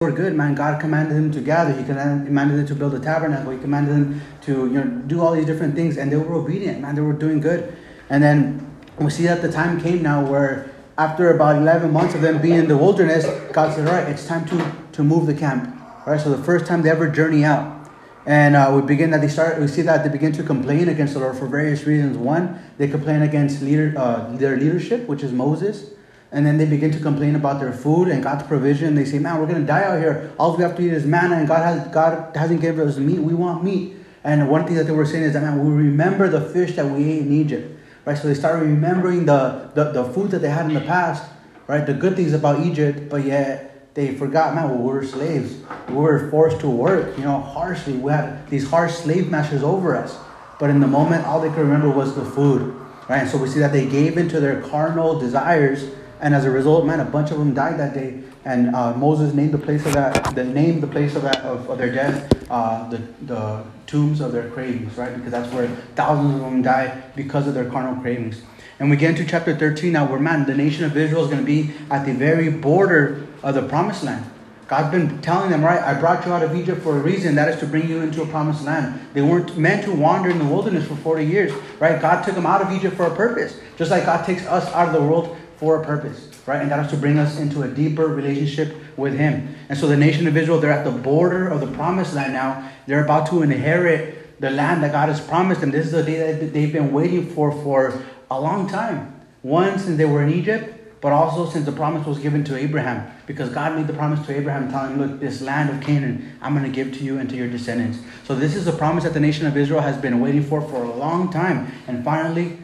were good, man. God commanded them to gather. He commanded them to build a tabernacle. He commanded them to you know do all these different things, and they were obedient, man. They were doing good. And then we see that the time came now where after about 11 months of them being in the wilderness, God said, all right, it's time to, to move the camp. All right, so the first time they ever journey out. And uh, we begin that they start, we see that they begin to complain against the Lord for various reasons. One, they complain against leader, uh, their leadership, which is Moses. And then they begin to complain about their food and God's provision. They say, man, we're going to die out here. All we have to eat is manna, and God, has, God hasn't given us meat. We want meat. And one thing that they were saying is that, man, we remember the fish that we ate in Egypt. Right? So they started remembering the, the, the food that they had in the past, right? The good things about Egypt, but yet they forgot, man, well, we were slaves. We were forced to work, you know, harshly. We had these harsh slave masters over us. But in the moment, all they could remember was the food. Right? And so we see that they gave into their carnal desires, and as a result, man, a bunch of them died that day. And uh, Moses named the place of that, the named the place of that of, of their death, uh, the the tombs of their cravings, right? Because that's where thousands of them died because of their carnal cravings. And we get into chapter 13 now, where man, the nation of Israel is going to be at the very border of the promised land. God's been telling them, right, I brought you out of Egypt for a reason. That is to bring you into a promised land. They weren't meant to wander in the wilderness for 40 years, right? God took them out of Egypt for a purpose. Just like God takes us out of the world for a purpose, right? And that is to bring us into a deeper relationship with Him. And so the nation of Israel, they're at the border of the promised land now. They're about to inherit the land that God has promised them. This is the day that they've been waiting for for a long time. One, since they were in Egypt, but also since the promise was given to Abraham. Because God made the promise to Abraham, telling him, Look, this land of Canaan, I'm going to give to you and to your descendants. So this is a promise that the nation of Israel has been waiting for for a long time. And finally,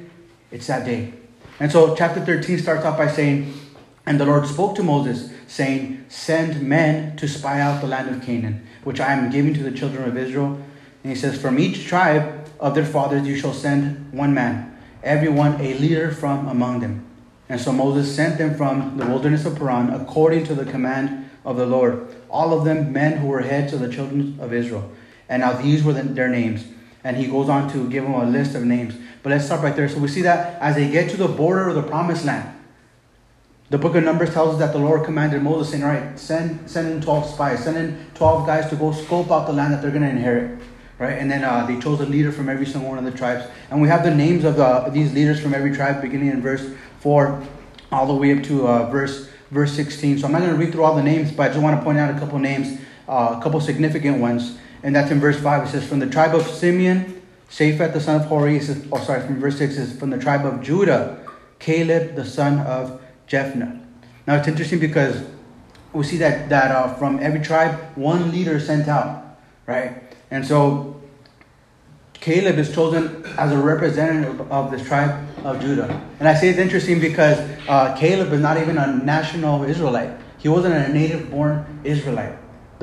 it's that day. And so chapter 13 starts off by saying, And the Lord spoke to Moses, saying, Send men to spy out the land of Canaan, which I am giving to the children of Israel. And he says, From each tribe of their fathers you shall send one man, everyone a leader from among them. And so Moses sent them from the wilderness of Paran according to the command of the Lord, all of them men who were heads of the children of Israel. And now these were their names. And he goes on to give them a list of names. But let's stop right there. So we see that as they get to the border of the promised land, the book of Numbers tells us that the Lord commanded Moses, saying, All right, send, send in 12 spies, send in 12 guys to go scope out the land that they're going to inherit. Right? And then uh, they chose a leader from every single one of the tribes. And we have the names of uh, these leaders from every tribe beginning in verse 4 all the way up to uh, verse, verse 16. So I'm not going to read through all the names, but I just want to point out a couple names, uh, a couple significant ones. And that's in verse 5. It says, From the tribe of Simeon, Shaphat the son of Hori, says, oh sorry, from verse 6 is from the tribe of Judah, Caleb the son of Jephunneh. Now it's interesting because we see that, that uh, from every tribe, one leader sent out, right? And so Caleb is chosen as a representative of the tribe of Judah. And I say it's interesting because uh, Caleb is not even a national Israelite. He wasn't a native born Israelite.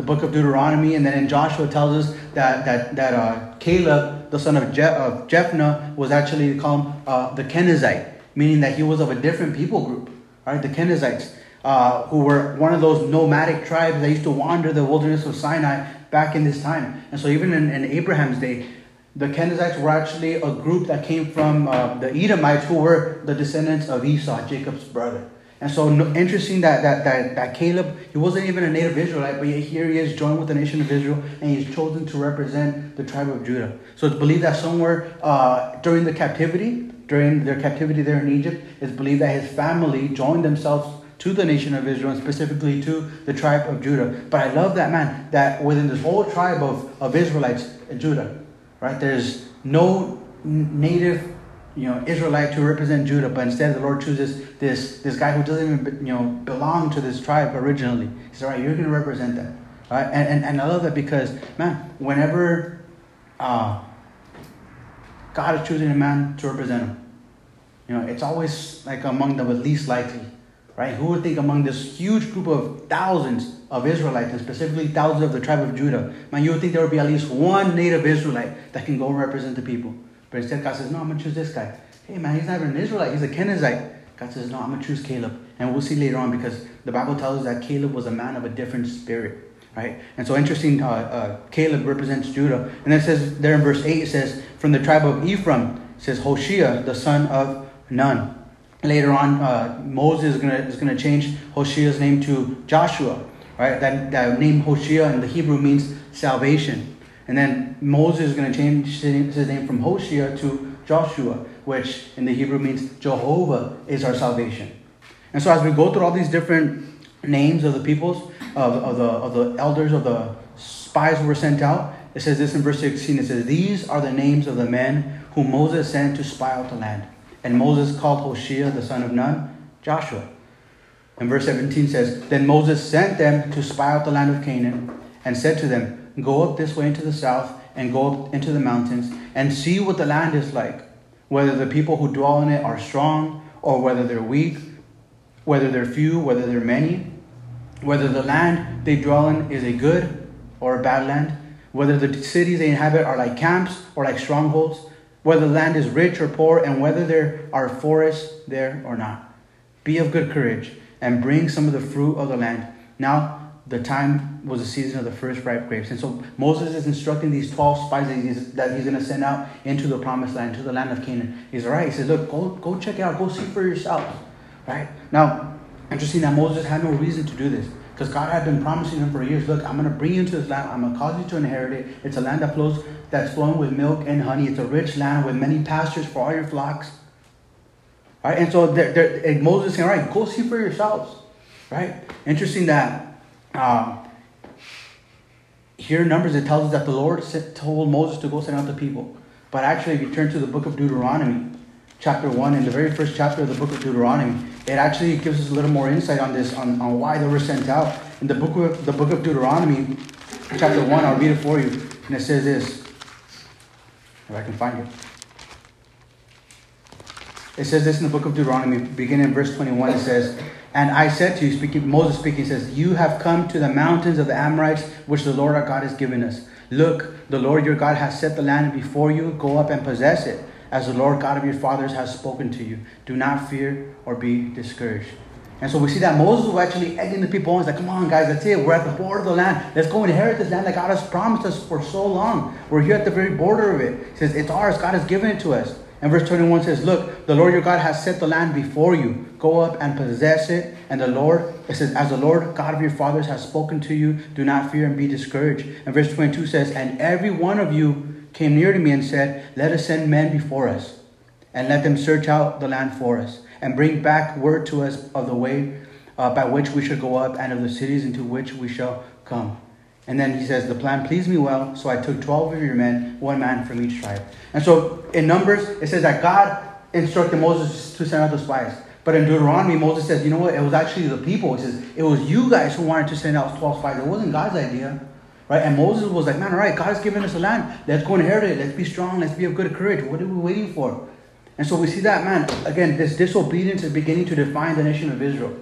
The book of Deuteronomy and then in Joshua tells us that, that, that uh, Caleb the son of, Je- of Jephunneh, was actually called uh, the Kenizzite, meaning that he was of a different people group, right? The Kenizzites, uh, who were one of those nomadic tribes that used to wander the wilderness of Sinai back in this time. And so even in, in Abraham's day, the Kenizzites were actually a group that came from uh, the Edomites, who were the descendants of Esau, Jacob's brother. And so no, interesting that, that, that, that Caleb, he wasn't even a native Israelite, but yet here he is joined with the nation of Israel, and he's chosen to represent the tribe of Judah. So it's believed that somewhere uh, during the captivity, during their captivity there in Egypt, it's believed that his family joined themselves to the nation of Israel, and specifically to the tribe of Judah. But I love that man, that within this whole tribe of, of Israelites, Judah, right, there's no native you know, Israelite to represent Judah, but instead the Lord chooses this, this guy who doesn't even, you know, belong to this tribe originally. He said, all right, you're going to represent that. Right? And, and, and I love that because, man, whenever uh, God is choosing a man to represent him, you know, it's always like among the least likely, right? Who would think among this huge group of thousands of Israelites, and specifically thousands of the tribe of Judah, man, you would think there would be at least one native Israelite that can go represent the people. But instead, God says, No, I'm going to choose this guy. Hey, man, he's not even an Israelite, he's a Kenizzite. God says, No, I'm going to choose Caleb. And we'll see later on because the Bible tells us that Caleb was a man of a different spirit. Right? And so interesting, uh, uh, Caleb represents Judah. And it says there in verse 8, it says, From the tribe of Ephraim, says Hoshea, the son of Nun. Later on, uh, Moses is going gonna change Hoshea's name to Joshua. right? That, that name Hoshea in the Hebrew means salvation. And then Moses is going to change his name from Hoshea to Joshua, which in the Hebrew means Jehovah is our salvation. And so as we go through all these different names of the peoples, of, of, the, of the elders, of the spies who were sent out, it says this in verse 16. It says, These are the names of the men whom Moses sent to spy out the land. And Moses called Hoshea, the son of Nun, Joshua. And verse 17 says, Then Moses sent them to spy out the land of Canaan and said to them, Go up this way into the south and go up into the mountains and see what the land is like, whether the people who dwell in it are strong or whether they're weak, whether they're few, whether they're many, whether the land they dwell in is a good or a bad land, whether the cities they inhabit are like camps or like strongholds, whether the land is rich or poor, and whether there are forests there or not. Be of good courage and bring some of the fruit of the land. Now, the time was the season of the first ripe grapes. And so Moses is instructing these 12 spies that he's, that he's going to send out into the promised land, to the land of Canaan. He's all right. He says, Look, go, go check it out, go see for yourself. Right? Now, interesting that Moses had no reason to do this. Because God had been promising him for years, look, I'm going to bring you into this land. I'm going to cause you to inherit it. It's a land that flows, that's flowing with milk and honey. It's a rich land with many pastures for all your flocks. Right? And so they're, they're, Moses saying, all right, go see for yourselves. Right? Interesting that um, here in Numbers it tells us that the Lord told Moses to go send out the people. But actually, if you turn to the book of Deuteronomy, chapter 1, in the very first chapter of the book of Deuteronomy, it actually gives us a little more insight on this, on, on why they were sent out. In the book of the book of Deuteronomy, chapter 1, I'll read it for you. And it says this. If I can find it. It says this in the book of Deuteronomy, beginning in verse 21. It says, And I said to you, speaking, Moses speaking, says, You have come to the mountains of the Amorites, which the Lord our God has given us. Look, the Lord your God has set the land before you. Go up and possess it as the Lord God of your fathers has spoken to you. Do not fear or be discouraged. And so we see that Moses was actually egging the people on. He's like, come on, guys, that's it. We're at the border of the land. Let's go inherit this land that God has promised us for so long. We're here at the very border of it. He says, it's ours. God has given it to us. And verse 21 says, Look, the Lord your God has set the land before you. Go up and possess it. And the Lord, it says, As the Lord God of your fathers has spoken to you, do not fear and be discouraged. And verse 22 says, And every one of you came near to me and said, Let us send men before us, and let them search out the land for us, and bring back word to us of the way uh, by which we should go up, and of the cities into which we shall come. And then he says, The plan pleased me well, so I took 12 of your men, one man from each tribe. And so in Numbers, it says that God instructed Moses to send out the spies. But in Deuteronomy, Moses says, You know what? It was actually the people. He says, It was you guys who wanted to send out 12 spies. It wasn't God's idea. Right? And Moses was like, man, all right, God has given us a land. Let's go inherit it. Let's be strong. Let's be of good courage. What are we waiting for? And so we see that, man, again, this disobedience is beginning to define the nation of Israel.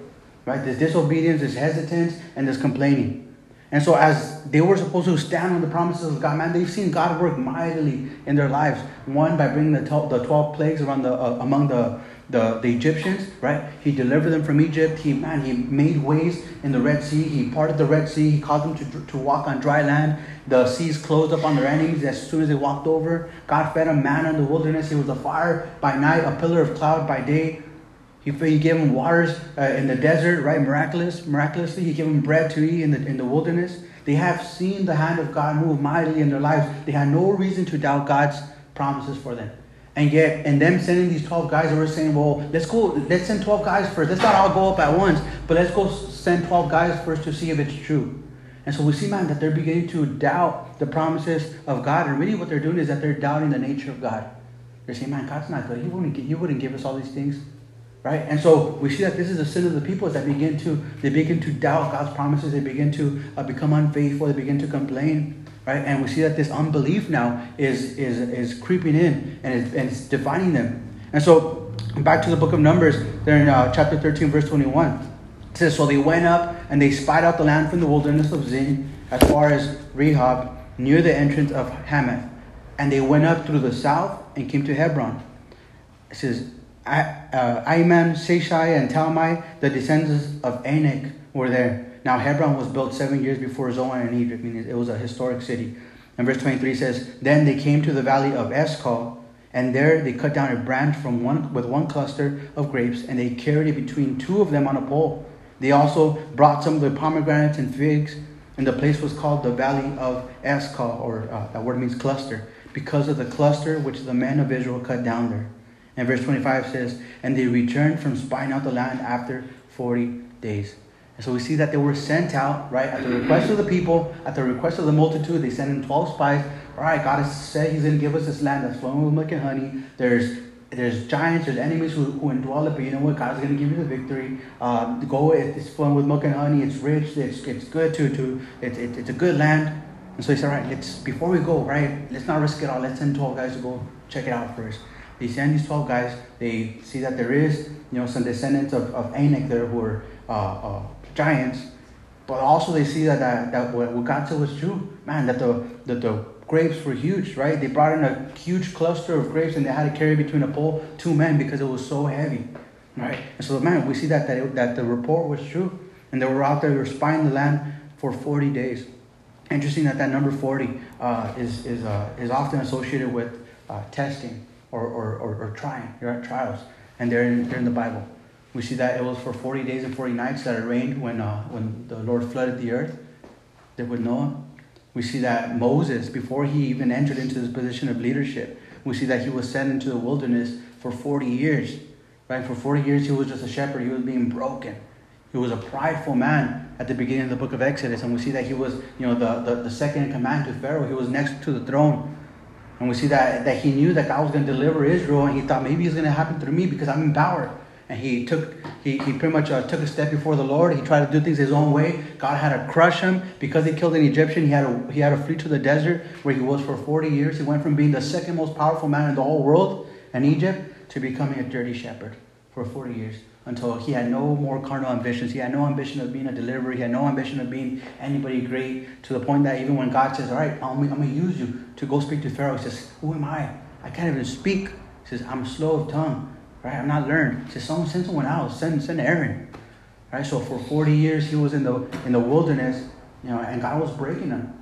Right? This disobedience, this hesitance, and this complaining. And so as they were supposed to stand on the promises of God, man, they've seen God work mightily in their lives. One, by bringing the 12, the 12 plagues around the, uh, among the the, the Egyptians, right? He delivered them from Egypt. He man, he made ways in the Red Sea. He parted the Red Sea. He caused them to, to walk on dry land. The seas closed up on their enemies as soon as they walked over. God fed a man in the wilderness. He was a fire by night, a pillar of cloud by day. He, he gave them waters uh, in the desert, right? Miraculous, miraculously, he gave them bread to eat in the in the wilderness. They have seen the hand of God move mightily in their lives. They had no reason to doubt God's promises for them. And yet, and them sending these 12 guys, they were saying, well, let's go, let's send 12 guys first. Let's not all go up at once, but let's go send 12 guys first to see if it's true. And so we see, man, that they're beginning to doubt the promises of God. And really what they're doing is that they're doubting the nature of God. They're saying, man, God's not good. He wouldn't, he wouldn't give us all these things. Right? And so we see that this is the sin of the people is that begin to, they begin to doubt God's promises. They begin to uh, become unfaithful. They begin to complain right? And we see that this unbelief now is is is creeping in and it's, and it's defining them. And so back to the book of Numbers, there in uh, chapter 13, verse 21. It says, So they went up and they spied out the land from the wilderness of Zin as far as Rehob, near the entrance of Hamath. And they went up through the south and came to Hebron. It says, uh, Ahiman, Sheshai, and Talmai, the descendants of Anak, were there. Now, Hebron was built seven years before Zoan in Egypt, meaning it was a historic city. And verse 23 says, Then they came to the valley of Eshcol, and there they cut down a branch from one with one cluster of grapes, and they carried it between two of them on a pole. They also brought some of the pomegranates and figs, and the place was called the Valley of Eshcol, or uh, that word means cluster, because of the cluster which the men of Israel cut down there. And verse 25 says, And they returned from spying out the land after 40 days. And so we see that they were sent out, right, at the request of the people, at the request of the multitude. They sent in 12 spies. All right, God has said He's going to give us this land that's flowing with milk and honey. There's there's giants, there's enemies who, who indwell it, but you know what? God's going to give you the victory. Um, go, it's flowing with milk and honey. It's rich. It's, it's good to, to it, it, it's a good land. And so he said, all right, let's, before we go, right, let's not risk it all. Let's send 12 guys to go check it out first. They send these 12 guys. They see that there is, you know, some descendants of, of Anak there who are uh, uh, giants. But also they see that, that, that what said was true. Man, that the, that the grapes were huge, right? They brought in a huge cluster of grapes and they had to carry between a pole two men because it was so heavy, right? And so, man, we see that, that, it, that the report was true. And they were out there, they were spying the land for 40 days. Interesting that that number 40 uh, is, is, uh, is often associated with uh, testing or, or, or, or trying, you're at trials, and they're in, they're in the Bible. We see that it was for 40 days and 40 nights that it rained when, uh, when the Lord flooded the earth. There with Noah. We see that Moses, before he even entered into this position of leadership, we see that he was sent into the wilderness for 40 years. Right? For 40 years, he was just a shepherd. He was being broken. He was a prideful man at the beginning of the book of Exodus. And we see that he was, you know, the, the, the second in command to Pharaoh. He was next to the throne. And we see that, that he knew that God was going to deliver Israel, and he thought maybe it's going to happen through me because I'm in power. And he took, he, he pretty much uh, took a step before the Lord. He tried to do things his own way. God had to crush him because he killed an Egyptian. He had to, he had to flee to the desert where he was for 40 years. He went from being the second most powerful man in the whole world in Egypt to becoming a dirty shepherd for 40 years until he had no more carnal ambitions. He had no ambition of being a deliverer. He had no ambition of being anybody great to the point that even when God says, All right, I'm, I'm going to use you to go speak to Pharaoh, he says, Who am I? I can't even speak. He says, I'm slow of tongue. Right? I'm not learned. He says, Someone send someone else. Send, send Aaron. Right? So for 40 years he was in the in the wilderness, you know, and God was breaking him.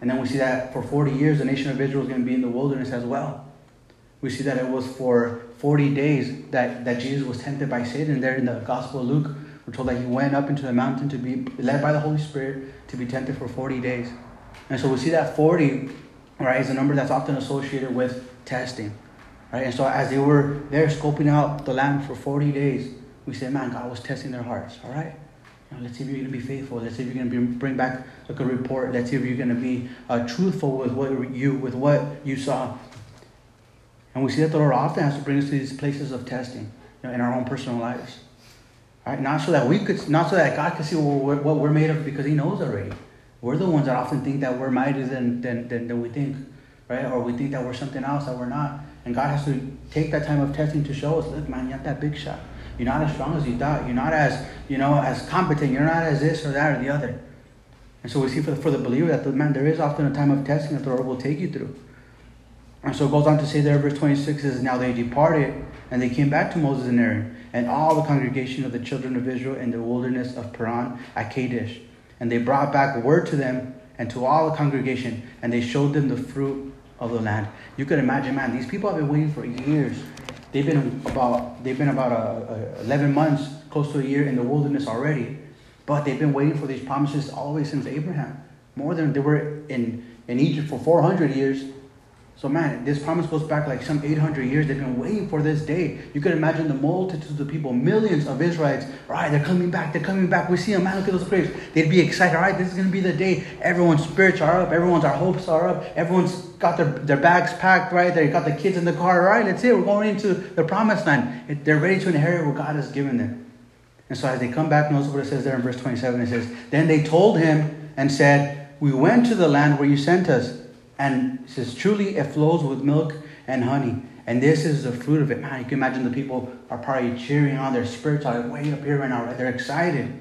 And then we see that for 40 years the nation of Israel is going to be in the wilderness as well. We see that it was for 40 days that, that Jesus was tempted by Satan. There in the Gospel of Luke, we're told that he went up into the mountain to be led by the Holy Spirit to be tempted for 40 days. And so we see that 40, right, is a number that's often associated with testing. Right? And so as they were there scoping out the land for 40 days, we say, man, God was testing their hearts. All right? Let's see if you're going to be faithful. Let's see if you're going to bring back a good report. Let's see if you're going to be uh, truthful with what you with what you saw. And we see that the Lord often has to bring us to these places of testing you know, in our own personal lives. Right? Not so that we could, not so that God could see what we're, made of because He knows already. We're the ones that often think that we're mightier than, than, than, than we think, right? Or we think that we're something else that we're not. And God has to take that time of testing to show us, look, man, you're not that big shot. You're not as strong as you thought. You're not as, you know, as competent. You're not as this or that or the other. And so we see for the, for the believer that, the, man, there is often a time of testing that the Lord will take you through. And so it goes on to say there, verse 26 says, Now they departed, and they came back to Moses and Aaron, and all the congregation of the children of Israel in the wilderness of Paran at Kadesh. And they brought back word to them and to all the congregation, and they showed them the fruit of the land. You could imagine, man, these people have been waiting for years. They've been about they've been about a, a 11 months, close to a year in the wilderness already, but they've been waiting for these promises all the way since Abraham. More than they were in in Egypt for 400 years, so man, this promise goes back like some 800 years. They've been waiting for this day. You can imagine the multitudes of people, millions of Israelites. All right, they're coming back. They're coming back. We see them. Man, look at those graves. They'd be excited. All right, this is going to be the day. Everyone's spirits are up. Everyone's our hopes are up. Everyone's got their, their bags packed. Right, they got the kids in the car. All right, that's it. We're going into the promised land. They're ready to inherit what God has given them. And so as they come back, notice what it says there in verse 27. It says, "Then they told him and said, We went to the land where you sent us." And says, truly it flows with milk and honey. And this is the fruit of it. Man, you can imagine the people are probably cheering on. Their spirits are way up here right now. Right? They're excited.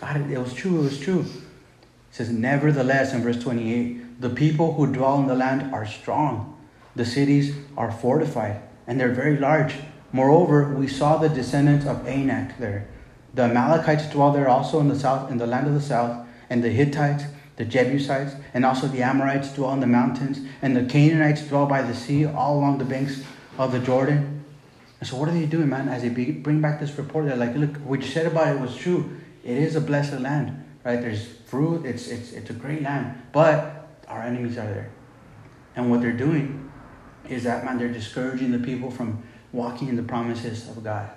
God, it was true. It was true. It says, nevertheless, in verse 28, the people who dwell in the land are strong. The cities are fortified, and they're very large. Moreover, we saw the descendants of Anak there. The Amalekites dwell there also in the south, in the land of the south, and the Hittites the Jebusites, and also the Amorites dwell in the mountains, and the Canaanites dwell by the sea, all along the banks of the Jordan. And so, what are they doing, man? As they bring back this report, they're like, look, what you said about it was true. It is a blessed land, right? There's fruit. It's it's it's a great land, but our enemies are there, and what they're doing is that man they're discouraging the people from walking in the promises of God.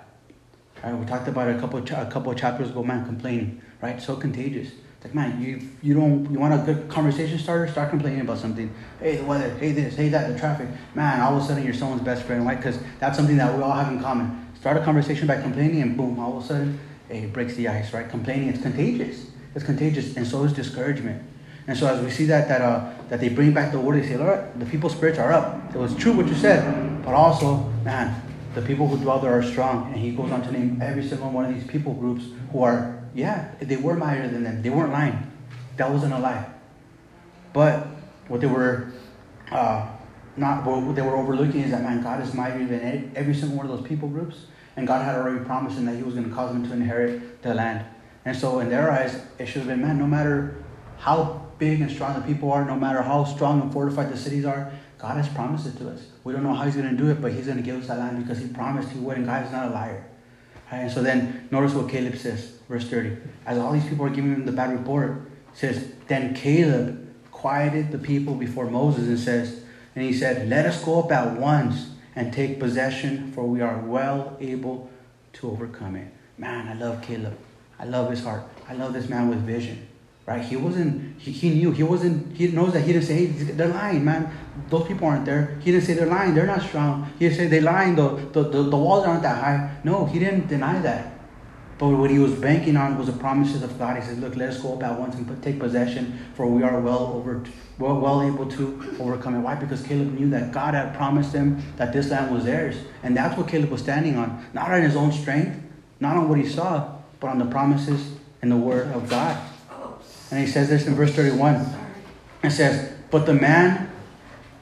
Right? We talked about a couple a couple of chapters ago, man, complaining, right? So contagious. Like, man, you you don't you want a good conversation starter? Start complaining about something. Hey, the weather. Hey, this. Hey, that. The traffic. Man, all of a sudden you're someone's best friend, right? Because that's something that we all have in common. Start a conversation by complaining, and boom, all of a sudden it breaks the ice, right? Complaining, it's contagious. It's contagious, and so is discouragement. And so as we see that that uh, that they bring back the word, they say, Lord, the people's spirits are up. It was true what you said, but also, man, the people who dwell there are strong. And he goes on to name every single one of these people groups who are, yeah, they were mightier than them. They weren't lying. That wasn't a lie. But what they were uh, not what they were overlooking is that man, God is mightier than every single one of those people groups, and God had already promised them that He was going to cause them to inherit the land. And so, in their eyes, it should have been, man, no matter how big and strong the people are, no matter how strong and fortified the cities are, God has promised it to us. We don't know how He's going to do it, but He's going to give us that land because He promised He would, and God is not a liar. Right? And so then, notice what Caleb says, verse 30. As all these people are giving him the bad report, says, Then Caleb quieted the people before Moses and says, and he said, Let us go up at once and take possession, for we are well able to overcome it. Man, I love Caleb. I love his heart. I love this man with vision right? He wasn't, he, he knew, he wasn't, he knows that he didn't say, hey, they're lying, man. Those people aren't there. He didn't say they're lying, they're not strong. He didn't say they're lying, the, the, the, the walls aren't that high. No, he didn't deny that. But what he was banking on was the promises of God. He says, look, let us go up at once and take possession, for we are well over, well, well able to overcome it. Why? Because Caleb knew that God had promised him that this land was theirs. And that's what Caleb was standing on. Not on his own strength, not on what he saw, but on the promises and the word of God. And he says this in verse 31. It says, But the man,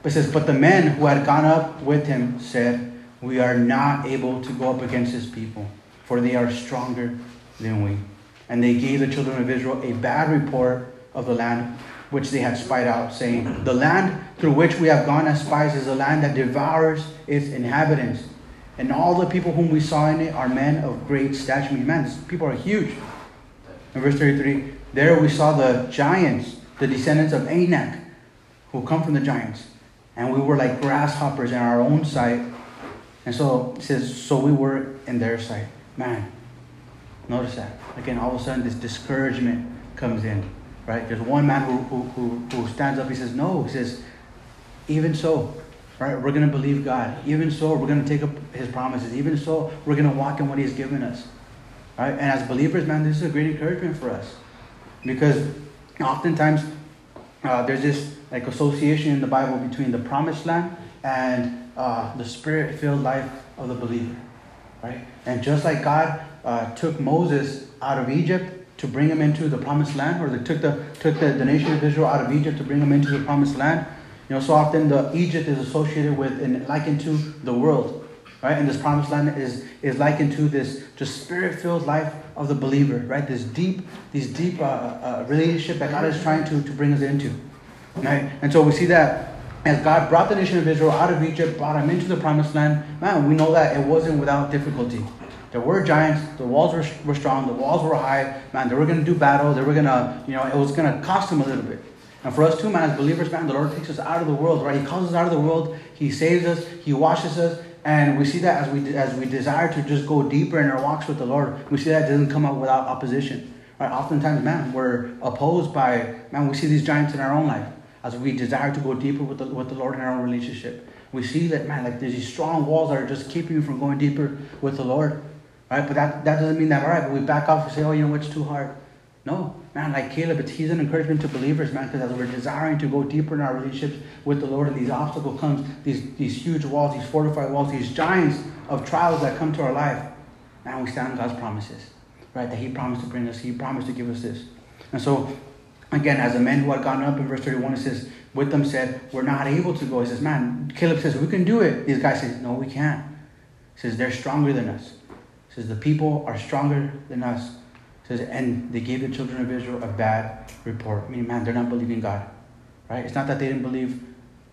it says, But the men who had gone up with him said, We are not able to go up against this people, for they are stronger than we. And they gave the children of Israel a bad report of the land which they had spied out, saying, The land through which we have gone as spies is a land that devours its inhabitants. And all the people whom we saw in it are men of great stature. Man, these people are huge. In verse 33, there we saw the giants, the descendants of Anak, who come from the giants. And we were like grasshoppers in our own sight. And so it says, so we were in their sight. Man, notice that. Again, all of a sudden this discouragement comes in. Right? There's one man who, who, who, who stands up, he says, No, he says, even so, right, we're gonna believe God. Even so, we're gonna take up his promises. Even so, we're gonna walk in what he's given us. Right? And as believers, man, this is a great encouragement for us. Because oftentimes uh, there's this like association in the Bible between the promised land and uh, the spirit-filled life of the believer, right? And just like God uh, took Moses out of Egypt to bring him into the promised land, or they took the took the, the nation of Israel out of Egypt to bring them into the promised land, you know, so often the Egypt is associated with and likened to the world, right? And this promised land is, is likened to this just spirit-filled life of the believer, right? This deep, these deep uh, uh, relationship that God is trying to, to bring us into, right? And so we see that as God brought the nation of Israel out of Egypt, brought them into the promised land, man, we know that it wasn't without difficulty. There were giants, the walls were, were strong, the walls were high, man, they were going to do battle, they were going to, you know, it was going to cost them a little bit. And for us too, man, as believers, man, the Lord takes us out of the world, right? He calls us out of the world, He saves us, He washes us, and we see that as we, as we desire to just go deeper in our walks with the Lord, we see that doesn't come up without opposition. Right? Oftentimes, man, we're opposed by, man, we see these giants in our own life as we desire to go deeper with the, with the Lord in our relationship. We see that, man, like there's these strong walls that are just keeping you from going deeper with the Lord. Right? But that, that doesn't mean that, all right, but we back off and say, oh, you know it's too hard. No, man, like Caleb, it's, he's an encouragement to believers, man, because as we're desiring to go deeper in our relationships with the Lord and these obstacles comes, these, these huge walls, these fortified walls, these giants of trials that come to our life, man, we stand on God's promises, right? That he promised to bring us, he promised to give us this. And so, again, as the men who had gone up in verse 31, it says, with them said, we're not able to go. He says, man, Caleb says, we can do it. These guys say, no, we can't. He says, they're stronger than us. He says, the people are stronger than us says, and they gave the children of Israel a bad report. Meaning, man, they're not believing God. Right? It's not that they didn't believe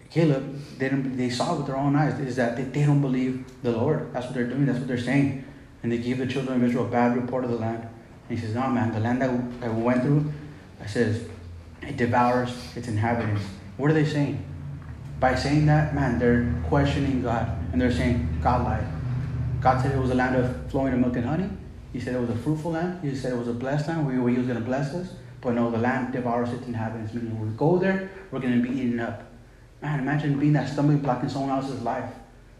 Caleb. They didn't they saw with their own eyes. is that they, they don't believe the Lord. That's what they're doing. That's what they're saying. And they gave the children of Israel a bad report of the land. And he says, no, man, the land that, we went through, I says, it devours its inhabitants. What are they saying? By saying that, man, they're questioning God and they're saying God lied. God said it was a land of flowing of milk and honey. He said it was a fruitful land. He said it was a blessed land where he was going to bless us. But no, the land devours its inhabitants, meaning we go there, we're going to be eaten up. Man, imagine being that stumbling block in someone else's life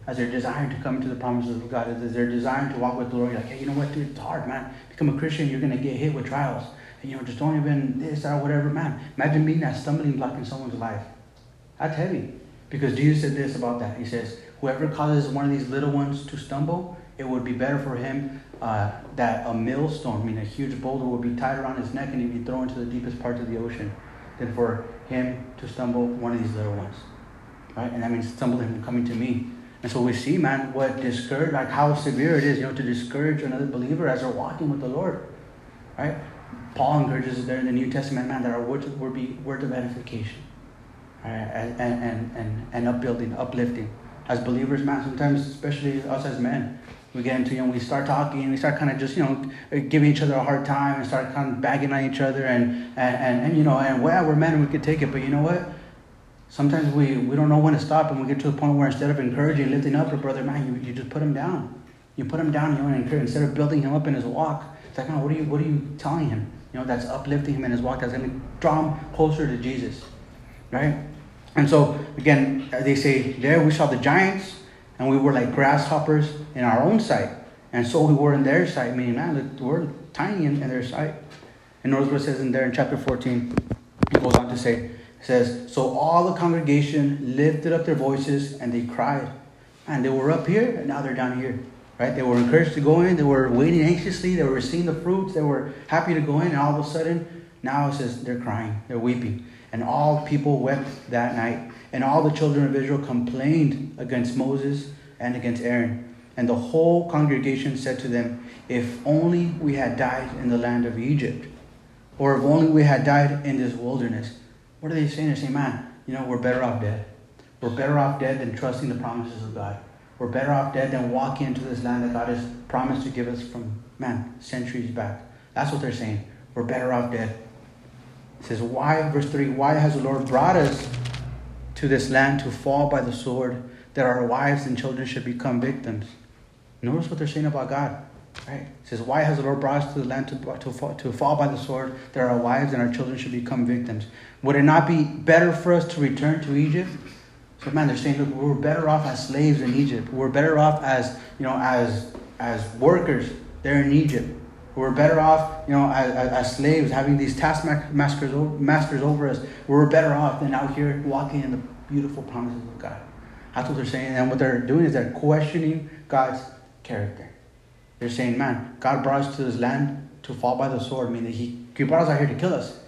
as they're desiring to come into the promises of God, as they're desiring to walk with the Lord. You're like, hey, you know what, dude, it's hard, man. Become a Christian, you're going to get hit with trials. You know, just don't even this or whatever, man. Imagine being that stumbling block in someone's life. That's heavy. Because Jesus said this about that. He says, whoever causes one of these little ones to stumble, it would be better for him uh, that a millstone, I mean a huge boulder, would be tied around his neck and he'd be thrown into the deepest parts of the ocean than for him to stumble one of these little ones. Right? And that means stumble him coming to me. And so we see, man, what discourage, like how severe it is, you know, to discourage another believer as they're walking with the Lord. Right? Paul encourages there in the New Testament, man, that our words would be words of edification. Right? And, and, and, and upbuilding, uplifting. As believers, man, sometimes, especially us as men, we get into, you know, we start talking, and we start kind of just, you know, giving each other a hard time and start kind of bagging on each other and, and, and, and you know, and well, we're men and we could take it, but you know what? Sometimes we, we don't know when to stop and we get to the point where instead of encouraging, lifting up a brother, man, you, you just put him down. You put him down, you know, and instead of building him up in his walk, it's like, oh, what are you, what are you telling him? You know, that's uplifting him in his walk, that's going to draw him closer to Jesus, right? And so, again, they say, there we saw the giants, and we were like grasshoppers in our own sight. And so we were in their sight, meaning, ah, man, we're tiny in, in their sight. And it says in there in chapter 14. He goes on to say, says, So all the congregation lifted up their voices and they cried. And they were up here and now they're down here. Right? They were encouraged to go in. They were waiting anxiously. They were seeing the fruits. They were happy to go in. And all of a sudden, now it says they're crying. They're weeping. And all people wept that night. And all the children of Israel complained against Moses and against Aaron. And the whole congregation said to them, If only we had died in the land of Egypt, or if only we had died in this wilderness. What are they saying? They're saying, Man, you know, we're better off dead. We're better off dead than trusting the promises of God. We're better off dead than walking into this land that God has promised to give us from, man, centuries back. That's what they're saying. We're better off dead. It says, Why, verse 3, why has the Lord brought us to this land to fall by the sword, that our wives and children should become victims. Notice what they're saying about God. Right? It says, Why has the Lord brought us to the land to, to, fall, to fall by the sword, that our wives and our children should become victims? Would it not be better for us to return to Egypt? So man, they're saying, look, we're better off as slaves in Egypt. We're better off as, you know, as as workers there in Egypt. We're better off, you know, as, as slaves, having these taskmasters masters over us. We're better off than out here walking in the beautiful promises of God. That's what they're saying. And what they're doing is they're questioning God's character. They're saying, man, God brought us to this land to fall by the sword, meaning he, he brought us out here to kill us.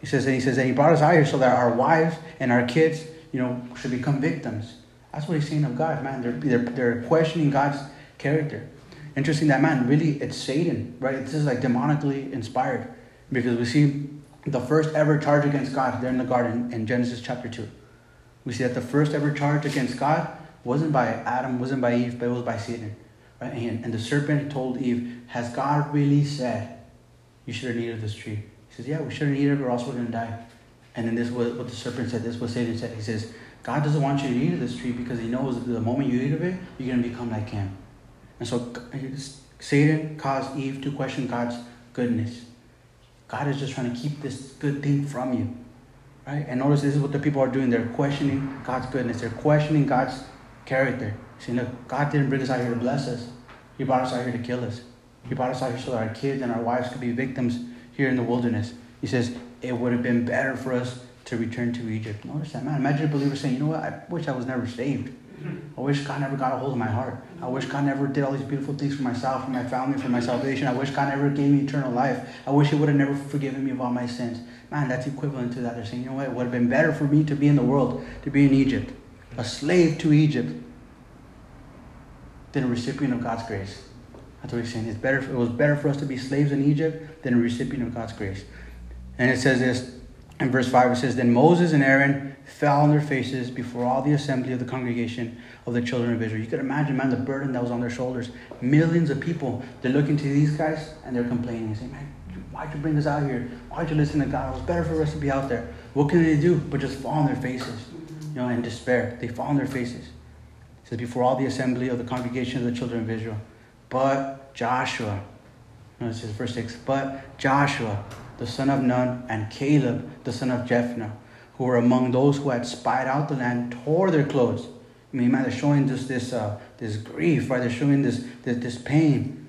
He says, and he says, and he brought us out here so that our wives and our kids, you know, should become victims. That's what he's saying of God, man. They're, they're, they're questioning God's character. Interesting that, man, really, it's Satan, right? This is like demonically inspired because we see the first ever charge against God there in the garden in Genesis chapter 2 we see that the first ever charge against God wasn't by Adam, wasn't by Eve, but it was by Satan. Right? And, and the serpent told Eve, Has God really said you shouldn't eat of this tree? He says, Yeah, we shouldn't eat it or else we're going to die. And then this was what the serpent said, this was Satan said. He says, God doesn't want you to eat of this tree because he knows the moment you eat of it, you're going to become like him. And so Satan caused Eve to question God's goodness. God is just trying to keep this good thing from you. Right? And notice this is what the people are doing. They're questioning God's goodness. They're questioning God's character. Saying, look, God didn't bring us out here to bless us. He brought us out here to kill us. He brought us out here so that our kids and our wives could be victims here in the wilderness. He says, it would have been better for us to return to Egypt. Notice that, man. Imagine a believer saying, you know what? I wish I was never saved. I wish God never got a hold of my heart. I wish God never did all these beautiful things for myself, for my family, for my salvation. I wish God never gave me eternal life. I wish He would have never forgiven me of all my sins. Man, that's equivalent to that. They're saying, you know what? It would have been better for me to be in the world, to be in Egypt, a slave to Egypt, than a recipient of God's grace. That's what he's saying. It's better. It was better for us to be slaves in Egypt than a recipient of God's grace. And it says this in verse 5 it says, Then Moses and Aaron fell on their faces before all the assembly of the congregation of the children of Israel. You could imagine, man, the burden that was on their shoulders. Millions of people, they're looking to these guys and they're complaining, saying, Man, why'd you bring us out here? Why'd you listen to God? It was better for us to be out there. What can they do but just fall on their faces, you know, in despair? They fall on their faces. It says, Before all the assembly of the congregation of the children of Israel. But Joshua, no, it says verse 6, but Joshua, the son of Nun, and Caleb, the son of Jephunneh, who were among those who had spied out the land, tore their clothes. I mean, man, they're showing just this, uh, this grief, right? They're showing this, this, this pain.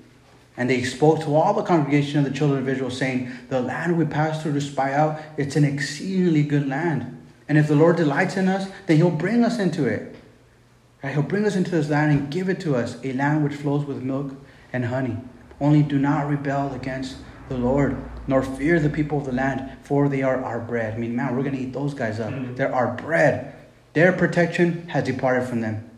And they spoke to all the congregation of the children of Israel, saying, The land we passed through to spy out, it's an exceedingly good land. And if the Lord delights in us, then he'll bring us into it. Right? He'll bring us into this land and give it to us, a land which flows with milk and honey. Only do not rebel against the Lord, nor fear the people of the land, for they are our bread. I mean, man, we're going to eat those guys up. Mm-hmm. They're our bread. Their protection has departed from them,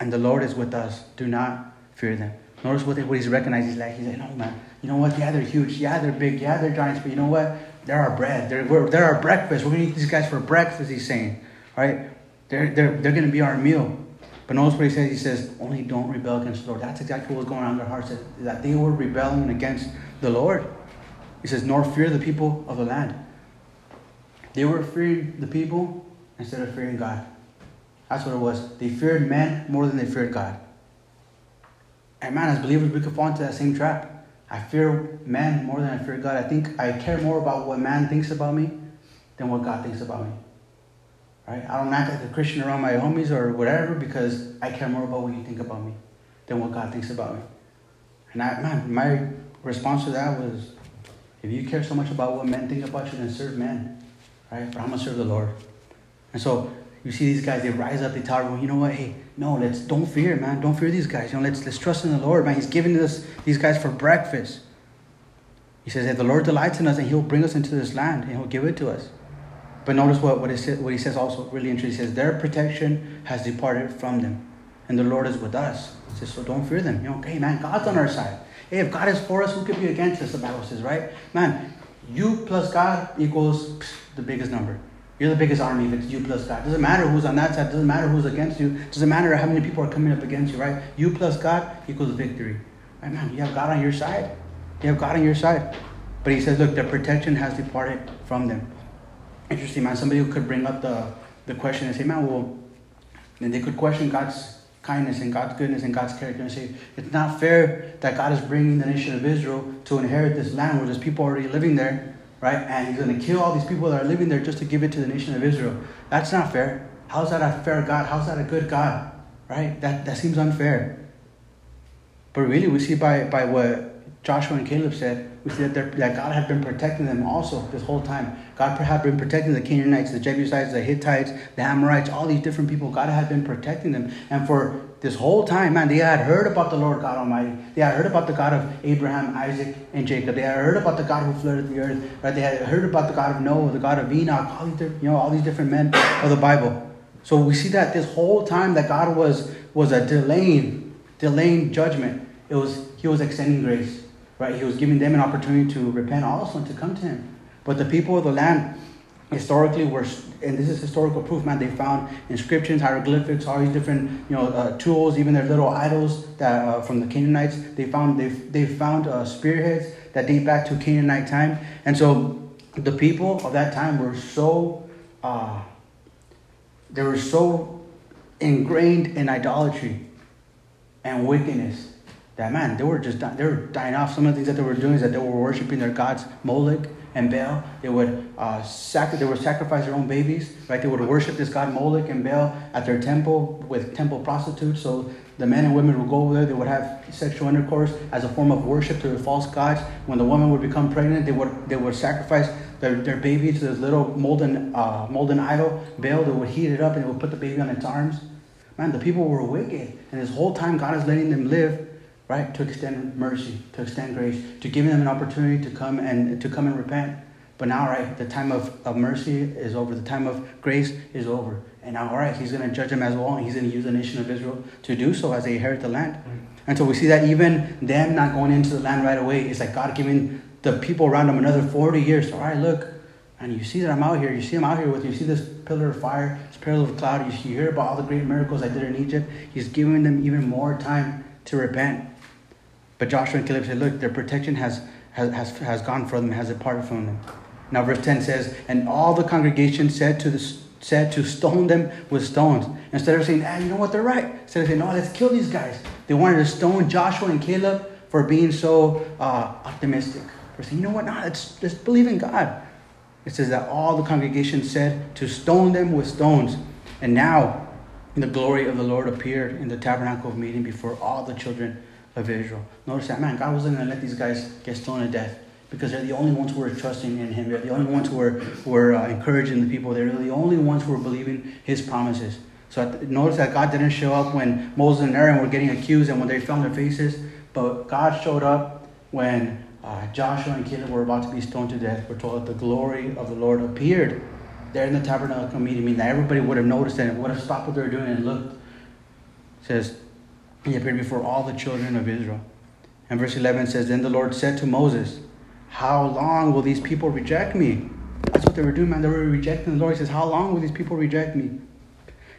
and the Lord is with us. Do not fear them. Notice what, they, what he's recognized. He's like, he's like, no, man. You know what? Yeah, they're huge. Yeah, they're big. Yeah, they're giants. But you know what? They're our bread. They're, they're our breakfast. We're going to eat these guys for breakfast, he's saying. All right? They're, they're, they're going to be our meal. But notice what he says. He says, only don't rebel against the Lord. That's exactly what was going on in their hearts. That they were rebelling against the Lord. He says, nor fear the people of the land. They were fearing the people instead of fearing God. That's what it was. They feared men more than they feared God. And man, as believers, we could fall into that same trap. I fear man more than I fear God. I think I care more about what man thinks about me than what God thinks about me. Right? I don't act like a Christian around my homies or whatever because I care more about what you think about me than what God thinks about me. And I, man, my response to that was, if you care so much about what men think about you, then serve men, right? But I'm gonna serve the Lord. And so you see these guys, they rise up, they about, you know what, hey, no, let's don't fear, man. Don't fear these guys. You know, let's let's trust in the Lord, man. He's giving us these guys for breakfast. He says that the Lord delights in us and He'll bring us into this land and He'll give it to us. But notice what, what, it, what he says also really interesting. He says, Their protection has departed from them, and the Lord is with us. He says, So don't fear them. You know, okay, man, God's on our side. Hey, if God is for us, who could be against us? The Bible says, right? Man, you plus God equals the biggest number. You're the biggest army if it's you plus God. Doesn't matter who's on that side. Doesn't matter who's against you. Doesn't matter how many people are coming up against you, right? You plus God equals victory. Right, man? You have God on your side. You have God on your side. But he says, look, the protection has departed from them interesting, man. Somebody who could bring up the, the question and say, man, well, then they could question God's kindness and God's goodness and God's character and say, it's not fair that God is bringing the nation of Israel to inherit this land where there's people already living there, right? And he's going to kill all these people that are living there just to give it to the nation of Israel. That's not fair. How's that a fair God? How's that a good God? Right? That, that seems unfair. But really, we see by, by what Joshua and Caleb said, we see that, that God had been protecting them also this whole time. God had been protecting the Canaanites, the Jebusites, the Hittites, the Amorites, all these different people. God had been protecting them. And for this whole time, man, they had heard about the Lord God Almighty. They had heard about the God of Abraham, Isaac, and Jacob. They had heard about the God who flooded the earth. Right? They had heard about the God of Noah, the God of Enoch, all these, you know, all these different men of the Bible. So we see that this whole time that God was was a delaying, delaying judgment. It was He was extending grace right? He was giving them an opportunity to repent also and to come to him. But the people of the land historically were, and this is historical proof, man, they found inscriptions, hieroglyphics, all these different, you know, uh, tools, even their little idols that uh, from the Canaanites. They found, they they found uh, spearheads that date back to Canaanite time. And so the people of that time were so, uh, they were so ingrained in idolatry and wickedness that man, they were just they were dying off. Some of the things that they were doing is that they were worshiping their gods Moloch and Baal. They would uh, sac- they would sacrifice their own babies, right? They would worship this god Moloch and Baal at their temple with temple prostitutes. So the men and women would go over there. They would have sexual intercourse as a form of worship to the false gods. When the woman would become pregnant, they would they would sacrifice their, their baby to this little molten uh, molten idol Baal. They would heat it up and they would put the baby on its arms. Man, the people were wicked, and this whole time God is letting them live right? To extend mercy, to extend grace, to give them an opportunity to come and to come and repent. But now, right, the time of, of mercy is over. The time of grace is over. And now, all right, he's going to judge them as well, and he's going to use the nation of Israel to do so as they inherit the land. And so we see that even them not going into the land right away, it's like God giving the people around them another 40 years. All right, look, And you see that I'm out here. You see I'm out here with you. You see this pillar of fire, this pillar of cloud. You, you hear about all the great miracles I did in Egypt. He's giving them even more time to repent. But Joshua and Caleb said, Look, their protection has, has, has, gone from them, has departed from them. Now, verse 10 says, And all the congregation said to, the, said to stone them with stones. Instead of saying, ah, you know what, they're right. Instead of saying, no, let's kill these guys. They wanted to stone Joshua and Caleb for being so uh, optimistic. For saying, you know what, no, let's, let's believe in God. It says that all the congregation said to stone them with stones. And now the glory of the Lord appeared in the tabernacle of meeting before all the children of Israel. Notice that, man, God wasn't going to let these guys get stoned to death because they're the only ones who were trusting in Him. They're the only ones who were, who uh, encouraging the people. They're the only ones who were believing His promises. So notice that God didn't show up when Moses and Aaron were getting accused and when they found their faces, but God showed up when uh, Joshua and Caleb were about to be stoned to death, we're told that the glory of the Lord appeared there in the tabernacle meeting. I mean, that everybody would have noticed and would have stopped what they were doing and looked. It says, He appeared before all the children of Israel. And verse 11 says, Then the Lord said to Moses, How long will these people reject me? That's what they were doing, man. They were rejecting the Lord. He says, How long will these people reject me?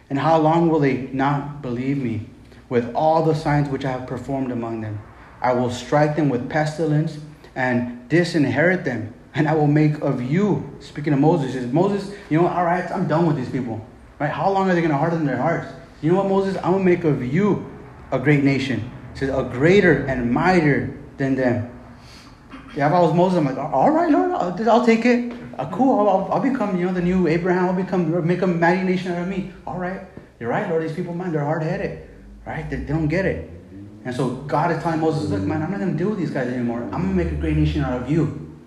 And how long will they not believe me with all the signs which I have performed among them? I will strike them with pestilence and disinherit them. And I will make of you, speaking of Moses, says, Moses, you know, all right, I'm done with these people. Right? How long are they going to harden their hearts? You know what, Moses? I'm going to make of you a great nation. It says, a greater and mightier than them. Yeah, if I was Moses, I'm like, all right, Lord, I'll, I'll take it. Uh, cool, I'll, I'll, become, you know, the new Abraham. I'll become, make a mighty nation out of me. All right, you're right, Lord. These people, man, they're hard headed, right? They, they don't get it. And so God is telling Moses, look, man, I'm not going to deal with these guys anymore. I'm going to make a great nation out of you.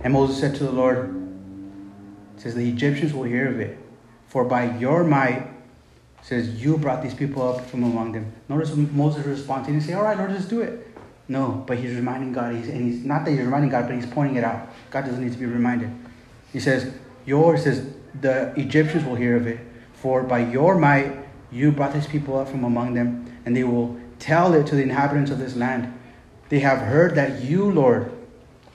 And Moses said to the Lord, says, the Egyptians will hear of it. For by your might, says, you brought these people up from among them. Notice Moses' response. He didn't say, all right, Lord, just do it. No, but he's reminding God. He's, and he's not that he's reminding God, but he's pointing it out. God doesn't need to be reminded. He says, your, says, the Egyptians will hear of it. For by your might, you brought these people up from among them and they will tell it to the inhabitants of this land. They have heard that you, Lord,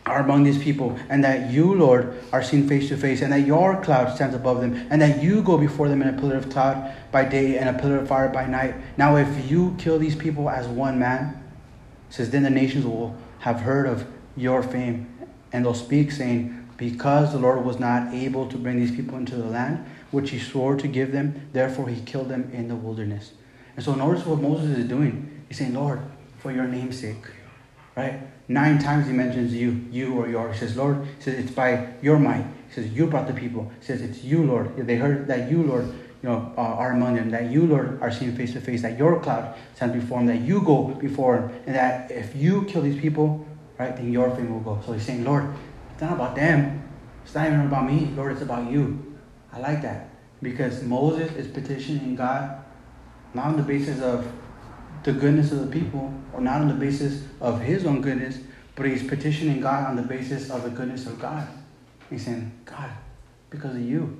are among these people, and that you, Lord, are seen face to face, and that your cloud stands above them, and that you go before them in a pillar of cloud by day and a pillar of fire by night. Now, if you kill these people as one man, says, then the nations will have heard of your fame, and they'll speak, saying, Because the Lord was not able to bring these people into the land which he swore to give them, therefore he killed them in the wilderness. And so notice what Moses is doing. He's saying, Lord, for your name's sake. Right? Nine times he mentions you, you or your. He says, Lord, he says, it's by your might. He says, you brought the people. He says, it's you, Lord. They heard that you, Lord, you know, uh, are among them, that you, Lord, are seen face to face, that your cloud stands before them, that you go before them, and that if you kill these people, right, then your fame will go. So he's saying, Lord, it's not about them. It's not even about me. Lord, it's about you. I like that. Because Moses is petitioning God not on the basis of the goodness of the people or not on the basis of his own goodness, but he's petitioning God on the basis of the goodness of God. He's saying, God, because of you.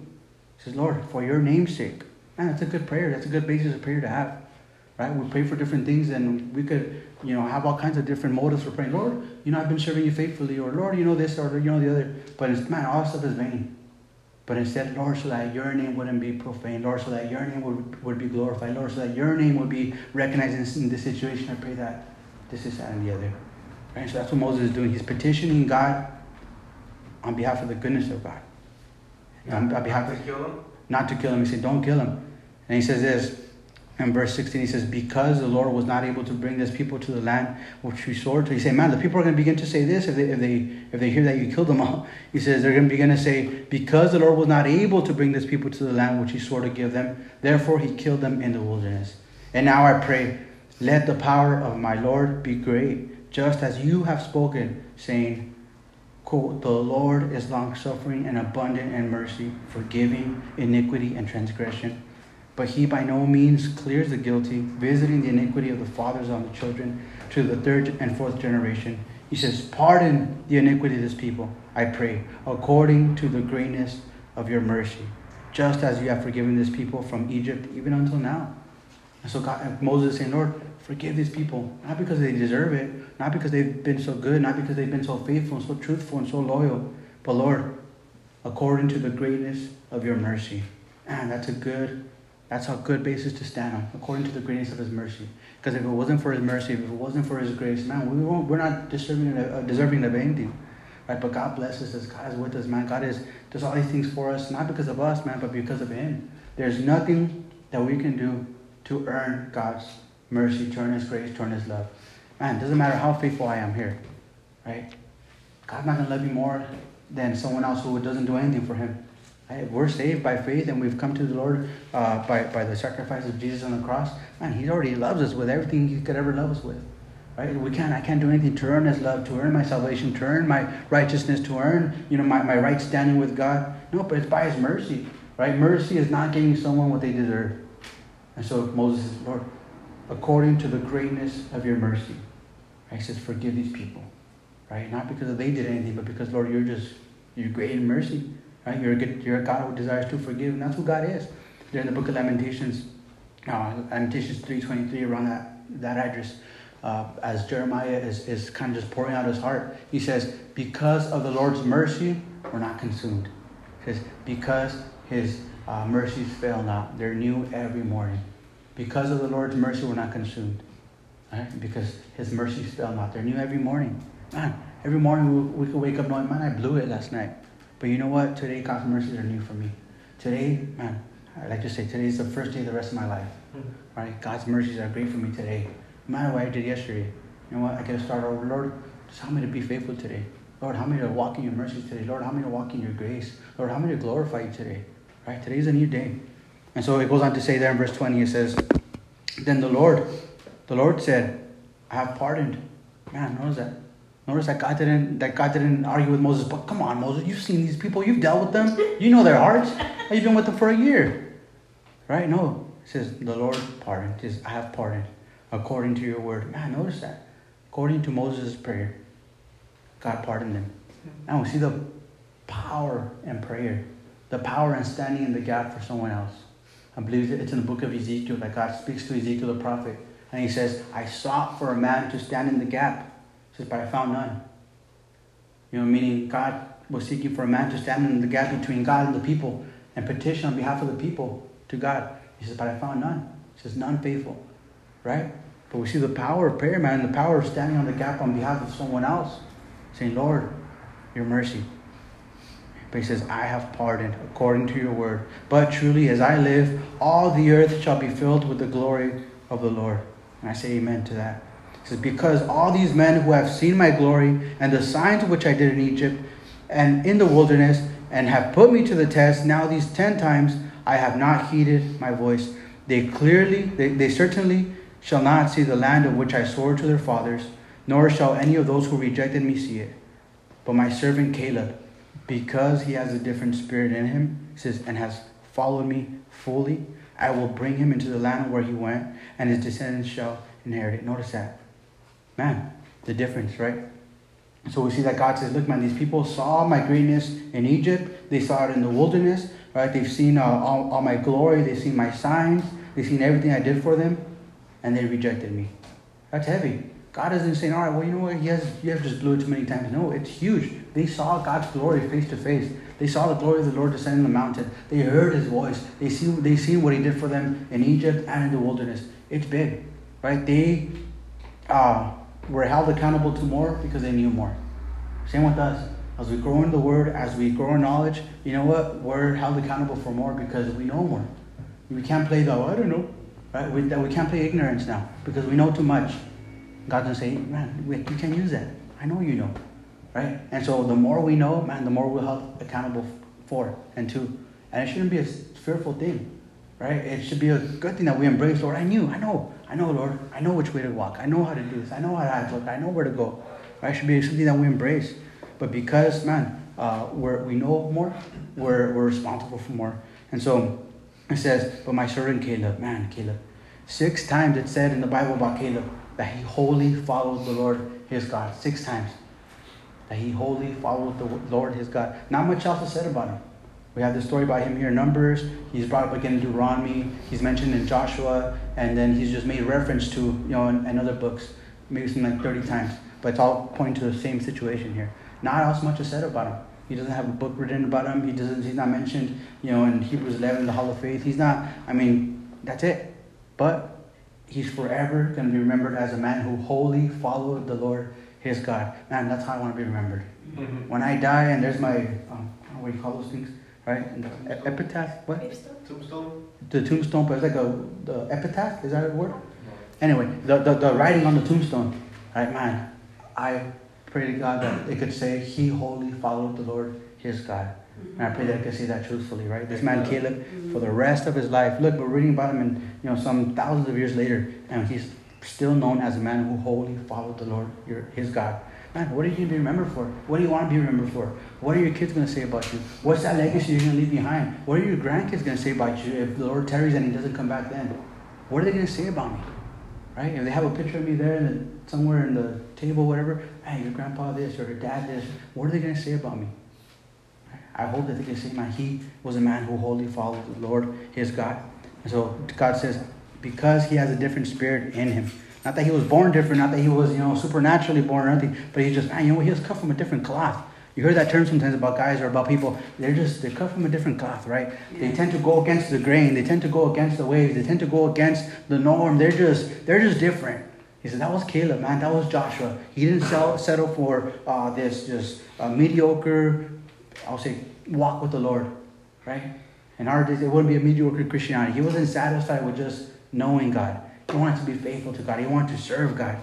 He says, Lord, for your name's sake. Man, that's a good prayer. That's a good basis of prayer to have. Right? We pray for different things and we could, you know, have all kinds of different motives for praying. Lord, you know, I've been serving you faithfully, or Lord, you know this, or you know the other. But it's man, all stuff is vain. But instead, Lord, so that your name wouldn't be profaned, Lord, so that your name would, would be glorified, Lord, so that your name would be recognized in, in this situation. I pray that this is that and the other. Right? So that's what Moses is doing. He's petitioning God on behalf of the goodness of God. On, on behalf not to kill him? Not to kill him. He said, Don't kill him. And he says this in verse 16, he says, Because the Lord was not able to bring this people to the land which we swore to. He said, Man, the people are going to begin to say this if they, if they, if they hear that you killed them all. He says, They're going to begin to say, Because the Lord was not able to bring this people to the land which he swore to give them, therefore he killed them in the wilderness. And now I pray, let the power of my Lord be great, just as you have spoken, saying, quote, The Lord is long suffering and abundant in mercy, forgiving iniquity and transgression but he by no means clears the guilty, visiting the iniquity of the fathers on the children to the third and fourth generation. He says, Pardon the iniquity of this people, I pray, according to the greatness of your mercy, just as you have forgiven this people from Egypt even until now. And so God, Moses is saying, Lord, forgive these people, not because they deserve it, not because they've been so good, not because they've been so faithful and so truthful and so loyal, but Lord, according to the greatness of your mercy. And that's a good, that's a good basis to stand on, according to the greatness of his mercy. Because if it wasn't for his mercy, if it wasn't for his grace, man, we won't, we're not deserving uh, deserving of anything. Right? But God blesses us. God is with us, man. God is does all these things for us, not because of us, man, but because of him. There's nothing that we can do to earn God's mercy, to earn his grace, to earn his love. Man, doesn't matter how faithful I am here. Right? God's not gonna love you more than someone else who doesn't do anything for him. We're saved by faith and we've come to the Lord uh, by, by the sacrifice of Jesus on the cross. Man, He already loves us with everything He could ever love us with. Right? We can't, I can't do anything to earn His love, to earn my salvation, to earn my righteousness, to earn, you know, my, my right standing with God. No, but it's by His mercy. Right? Mercy is not giving someone what they deserve. And so Moses says, Lord, according to the greatness of your mercy, right? He says, forgive these people. Right? Not because they did anything, but because, Lord, you're just, you're great in mercy. Right? You're a, good, you're a God who desires to forgive. And that's who God is. There in the book of Lamentations, uh, Lamentations 3.23, around that, that address, uh, as Jeremiah is, is kind of just pouring out his heart, he says, because of the Lord's mercy, we're not consumed. He says, because his uh, mercies fail not. They're new every morning. Because of the Lord's mercy, we're not consumed. Right? Because his mercies fail not. They're new every morning. Man, every morning we, we could wake up knowing, man, I blew it last night. But you know what? Today, God's mercies are new for me. Today, man, I like to say, today is the first day of the rest of my life. Mm-hmm. Right? God's mercies are great for me today. No matter what I did yesterday. You know what? I get to start over. Lord, just help me to be faithful today. Lord, help me to walk in your mercy today. Lord, help me to walk in your grace. Lord, help me to glorify you today. Right? Today is a new day. And so it goes on to say there in verse 20, it says, Then the Lord, the Lord said, I have pardoned. Man, notice that. Notice that God didn't that God didn't argue with Moses. But come on, Moses, you've seen these people, you've dealt with them, you know their hearts. You've been with them for a year, right? No, it says the Lord pardoned. It says I have pardoned according to your word. Man, notice that according to Moses' prayer, God pardoned them. Hmm. Now we see the power in prayer, the power in standing in the gap for someone else. I believe it's in the book of Ezekiel that God speaks to Ezekiel the prophet, and he says, "I sought for a man to stand in the gap." Says, but I found none. You know, meaning God was seeking for a man to stand in the gap between God and the people and petition on behalf of the people to God. He says, but I found none. He says, none faithful. Right? But we see the power of prayer, man, the power of standing on the gap on behalf of someone else, saying, Lord, your mercy. But he says, I have pardoned according to your word. But truly, as I live, all the earth shall be filled with the glory of the Lord. And I say amen to that says, Because all these men who have seen my glory and the signs which I did in Egypt and in the wilderness and have put me to the test, now these ten times I have not heeded my voice. They clearly, they, they certainly shall not see the land of which I swore to their fathers, nor shall any of those who rejected me see it. But my servant Caleb, because he has a different spirit in him, says, and has followed me fully, I will bring him into the land where he went, and his descendants shall inherit it. Notice that. Man, the difference, right? So we see that God says, look, man, these people saw my greatness in Egypt. They saw it in the wilderness, right? They've seen uh, all, all my glory. They've seen my signs. They've seen everything I did for them, and they rejected me. That's heavy. God isn't saying, all right, well, you know what? He has, you have just blew it too many times. No, it's huge. They saw God's glory face to face. They saw the glory of the Lord descending the mountain. They heard his voice. They see, they see what he did for them in Egypt and in the wilderness. It's big, right? They, uh, were held accountable to more because they knew more. Same with us. As we grow in the Word, as we grow in knowledge, you know what? We're held accountable for more because we know more. We can't play the, oh, I don't know. Right? We, that we can't play ignorance now because we know too much. Going to say, man, we, you can't use that. I know you know. Right? And so the more we know, man, the more we're held accountable for and to. And it shouldn't be a fearful thing. Right? It should be a good thing that we embrace, Lord. I knew, I know. I know, Lord. I know which way to walk. I know how to do this. I know how to look. I know where to go. Right? It should be something that we embrace. But because, man, uh, we're, we know more, we're, we're responsible for more. And so it says, but my servant Caleb, man, Caleb. Six times it said in the Bible about Caleb that he wholly followed the Lord his God. Six times. That he wholly followed the Lord his God. Not much else is said about him. We have the story about him here in Numbers. He's brought up again in Deuteronomy. He's mentioned in Joshua, and then he's just made reference to you know in, in other books, maybe something like 30 times. But it's all pointing to the same situation here. Not as much is said about him. He doesn't have a book written about him. He doesn't. He's not mentioned, you know, in Hebrews 11, the Hall of Faith. He's not. I mean, that's it. But he's forever going to be remembered as a man who wholly followed the Lord, his God. Man, that's how I want to be remembered. Mm-hmm. When I die and there's my, um, what do you call those things? Right? The epitaph? What? Tombstone. The tombstone, but it's like a the epitaph. Is that a word? No. Anyway, the, the the writing on the tombstone. Right, man. I pray to God that it could say he wholly followed the Lord, his God. And I pray that I can say that truthfully, right? This man Caleb, for the rest of his life, look, we're reading about him, and you know, some thousands of years later, and he's still known as a man who wholly followed the Lord, your, his God. Man, what are you going to be remembered for? What do you want to be remembered for? What are your kids going to say about you? What's that legacy you're going to leave behind? What are your grandkids going to say about you if the Lord tarries and He doesn't come back then? What are they going to say about me? Right? If they have a picture of me there and somewhere in the table, whatever, hey, your grandpa this or your dad this, what are they going to say about me? I hope that they can say, man, he was a man who wholly followed the Lord, his God. And so God says, because he has a different spirit in him, not that he was born different, not that he was, you know, supernaturally born or anything, but he just, man, you know, he was cut from a different cloth. You hear that term sometimes about guys or about people. They're just, they're cut from a different cloth, right? Yeah. They tend to go against the grain. They tend to go against the waves. They tend to go against the norm. They're just, they're just different. He said, that was Caleb, man. That was Joshua. He didn't sell, settle for uh, this just uh, mediocre, I'll say, walk with the Lord, right? In our days, it wouldn't be a mediocre Christianity. He wasn't satisfied with just knowing God. He wanted to be faithful to God. He wanted to serve God.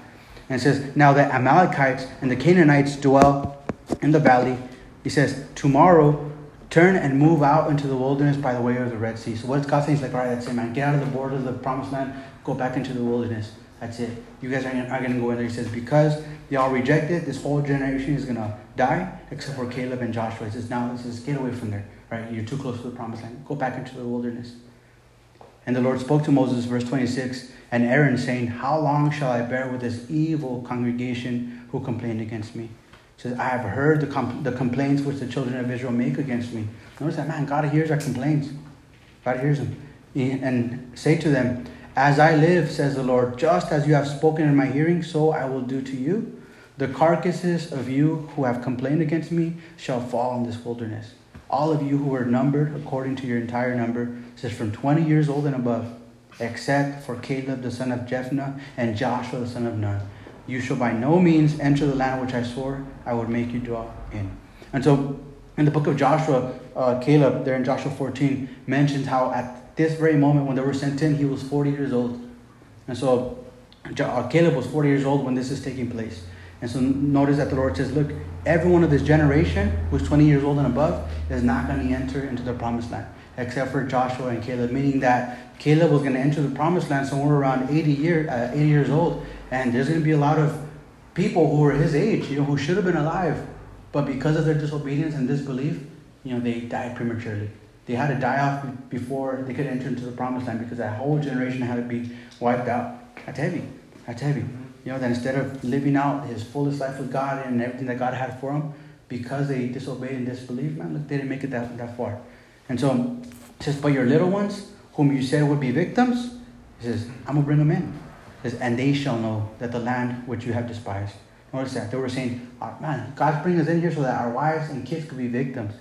And it says, Now the Amalekites and the Canaanites dwell in the valley. He says, Tomorrow turn and move out into the wilderness by the way of the Red Sea. So what's God saying? He's like, all right, that's it, man. Get out of the border of the promised land, go back into the wilderness. That's it. You guys are, are going to go in there. He says, because they all rejected, this whole generation is going to die, except for Caleb and Joshua. He says, now, he says, get away from there. Right? You're too close to the promised land. Go back into the wilderness. And the Lord spoke to Moses, verse 26, and Aaron, saying, How long shall I bear with this evil congregation who complain against me? He says, I have heard the, com- the complaints which the children of Israel make against me. Notice that, man, God hears our complaints. God hears them. And say to them, As I live, says the Lord, just as you have spoken in my hearing, so I will do to you. The carcasses of you who have complained against me shall fall in this wilderness all of you who are numbered according to your entire number, says from 20 years old and above, except for Caleb the son of Jephunneh and Joshua the son of Nun. You shall by no means enter the land which I swore I would make you dwell in. And so, in the book of Joshua, uh, Caleb, there in Joshua 14, mentions how at this very moment when they were sent in, he was 40 years old. And so, uh, Caleb was 40 years old when this is taking place. And so notice that the Lord says, Look, everyone of this generation who's 20 years old and above is not going to enter into the promised land, except for Joshua and Caleb, meaning that Caleb was going to enter the promised land somewhere around 80, year, uh, 80 years old. And there's going to be a lot of people who are his age, you know, who should have been alive, but because of their disobedience and disbelief, you know, they died prematurely. They had to die off before they could enter into the promised land because that whole generation had to be wiped out. That's heavy. That's heavy. You know, that instead of living out his fullest life with God and everything that God had for him, because they disobeyed and disbelieved, man, look, they didn't make it that, that far. And so it says, But your little ones, whom you said would be victims, he says, I'm going to bring them in. Says, and they shall know that the land which you have despised. Notice that. They were saying, oh, man, God's bringing us in here so that our wives and kids could be victims.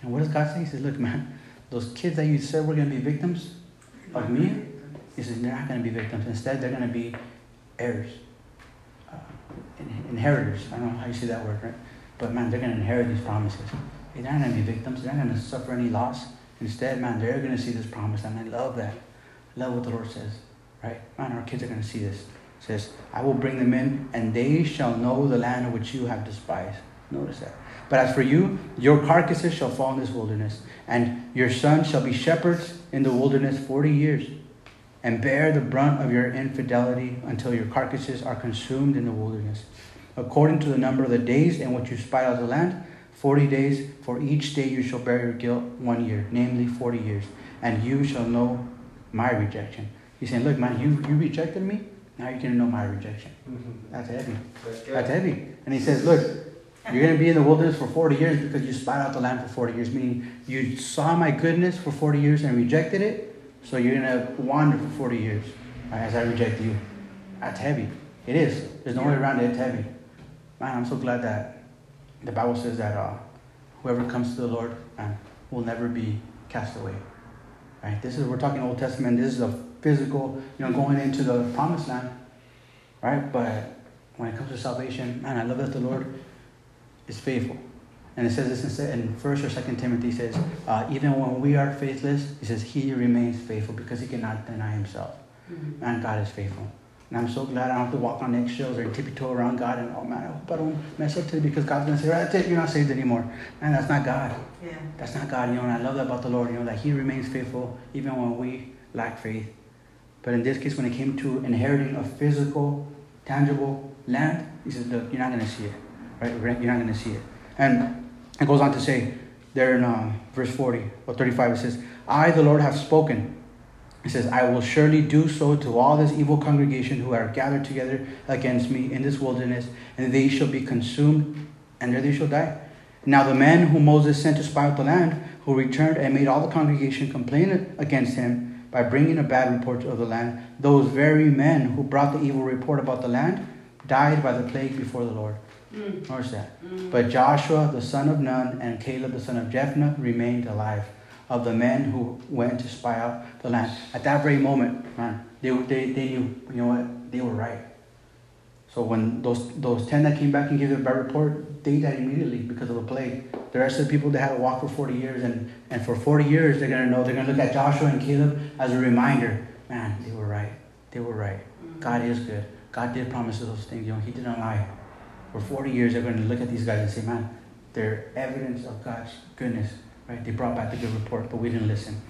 And what does God say? He says, look, man, those kids that you said were going to be victims of me, he says, they're not going to be victims. Instead, they're going to be heirs, uh, inheritors. I don't know how you say that word, right? But man, they're going to inherit these promises. They're not going to be victims. They're not going to suffer any loss. Instead, man, they're going to see this promise, and I love that. I love what the Lord says, right? Man, our kids are going to see this. It says, I will bring them in, and they shall know the land which you have despised. Notice that. But as for you, your carcasses shall fall in this wilderness, and your sons shall be shepherds in the wilderness forty years and bear the brunt of your infidelity until your carcasses are consumed in the wilderness. According to the number of the days in which you spy out the land, forty days, for each day you shall bear your guilt one year, namely forty years, and you shall know my rejection. He's saying, Look, man, you, you rejected me, now you're going to know my rejection. Mm-hmm. That's heavy. That's heavy. And he says, Look, you're going to be in the wilderness for 40 years because you spied out the land for 40 years, meaning you saw my goodness for 40 years and rejected it so you're going to wander for 40 years as I reject you. That's heavy. It is. There's no way around it. It's heavy. Man, I'm so glad that the Bible says that uh, whoever comes to the Lord man, will never be cast away. Right? This is we're talking Old Testament. This is a physical, you know, going into the promised land. Right? But when it comes to salvation, man, I love that the Lord is faithful. And it says this in First or Second Timothy says, uh, even when we are faithless, he says he remains faithful because he cannot deny himself. Mm-hmm. Man, God is faithful. And I'm so glad I don't have to walk on eggshells or tiptoe around God and, oh man, I hope I don't mess up today because God's going to say, that's it, you're not saved anymore. Man, that's not God. Yeah. That's not God, you know, and I love that about the Lord, you know, that He remains faithful even when we lack faith. But in this case, when it came to inheriting a physical, tangible land, He says, look, you're not going to see it, right? You're not going to see it. And it goes on to say, there in um, verse 40 or 35, it says, I, the Lord, have spoken he says, I will surely do so to all this evil congregation who are gathered together against me in this wilderness, and they shall be consumed, and there they shall die. Now the man whom Moses sent to spy out the land, who returned and made all the congregation complain against him by bringing a bad report of the land, those very men who brought the evil report about the land died by the plague before the Lord. Mm. Notice that. Mm. But Joshua the son of Nun and Caleb the son of Jephunneh remained alive of the men who went to spy out the land. At that very moment, man, they, they, they knew, you know what, they were right. So when those, those 10 that came back and gave their bad report, they died immediately because of the plague. The rest of the people, they had to walk for 40 years. And, and for 40 years, they're going to know, they're going to look at Joshua and Caleb as a reminder. Man, they were right. They were right. Mm-hmm. God is good. God did promise those things. You know, He didn't lie. For 40 years, they're going to look at these guys and say, man, they're evidence of God's goodness Right? They brought back the good report, but we didn't listen.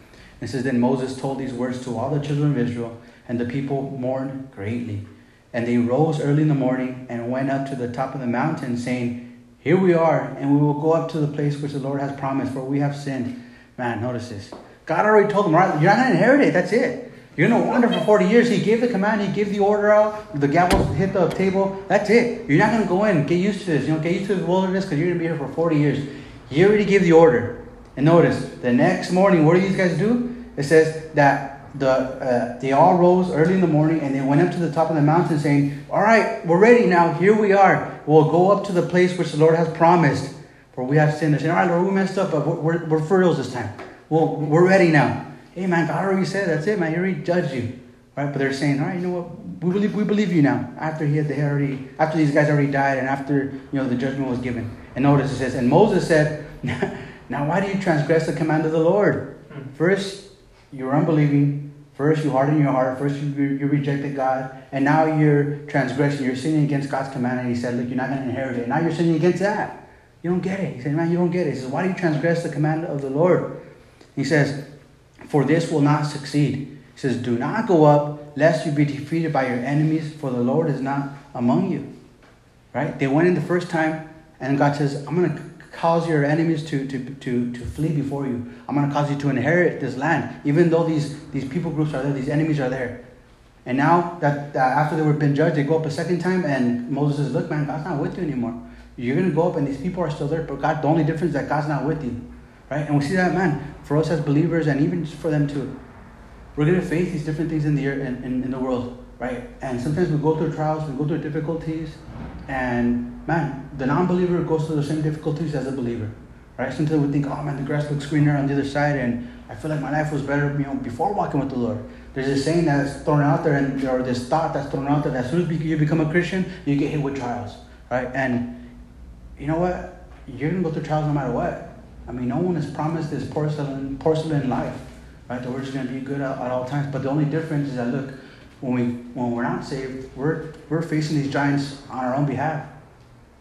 It says, Then Moses told these words to all the children of Israel, and the people mourned greatly. And they rose early in the morning and went up to the top of the mountain, saying, Here we are, and we will go up to the place which the Lord has promised, for we have sinned. Man, notice this. God already told them, right, you're not going to inherit it. That's it. You're going to wander for 40 years. He gave the command. He gave the order out. The gavel hit the table. That's it. You're not going to go in. Get used to this. You know, get used to the wilderness because you're going to be here for 40 years. He already gave the order. And notice, the next morning, what do these guys do? It says that the uh, they all rose early in the morning and they went up to the top of the mountain saying, All right, we're ready now. Here we are. We'll go up to the place which the Lord has promised. For we have sinned. They said, All right, Lord, we messed up, but we're, we're, reals this time. Well, we're ready now. Hey, man, God already said, That's it, man. He already judged you. Right? But they're saying, All right, you know what? We believe, we believe you now. After he had, they already, after these guys already died and after, you know, the judgment was given. And notice it says, And Moses said, Now, why do you transgress the command of the Lord? Hmm. First, you were unbelieving. First, you hardened your heart. First, you, you rejected God. And now you're transgressing. You're sinning against God's command. And He said, Look, you're not going to inherit it. Now you're sinning against that. You don't get it. He said, Man, you don't get it. He says, Why do you transgress the command of the Lord? He says, For this will not succeed. He says, Do not go up, lest you be defeated by your enemies, for the Lord is not among you. Right? They went in the first time, and God says, I'm going to cause your enemies to, to, to, to flee before you. I'm going to cause you to inherit this land, even though these, these people groups are there, these enemies are there. And now that, that after they were been judged, they go up a second time, and Moses says, Look, man, God's not with you anymore. You're going to go up, and these people are still there, but God, the only difference is that God's not with you. Right? And we see that, man, for us as believers, and even for them too. We're going to face these different things in the, in, in, in the world, right? And sometimes we go through trials, we go through difficulties, and man, the non-believer goes through the same difficulties as a believer, right? Sometimes we think, oh man, the grass looks greener on the other side, and I feel like my life was better, you know, before walking with the Lord. There's this saying that's thrown out there, and or this thought that's thrown out there that as soon as you become a Christian, you get hit with trials, right? And you know what? You're gonna go through trials no matter what. I mean, no one is promised this porcelain porcelain life, right? That we're just gonna be good at, at all times. But the only difference is that look, when we when we're not saved, we're we're facing these giants on our own behalf.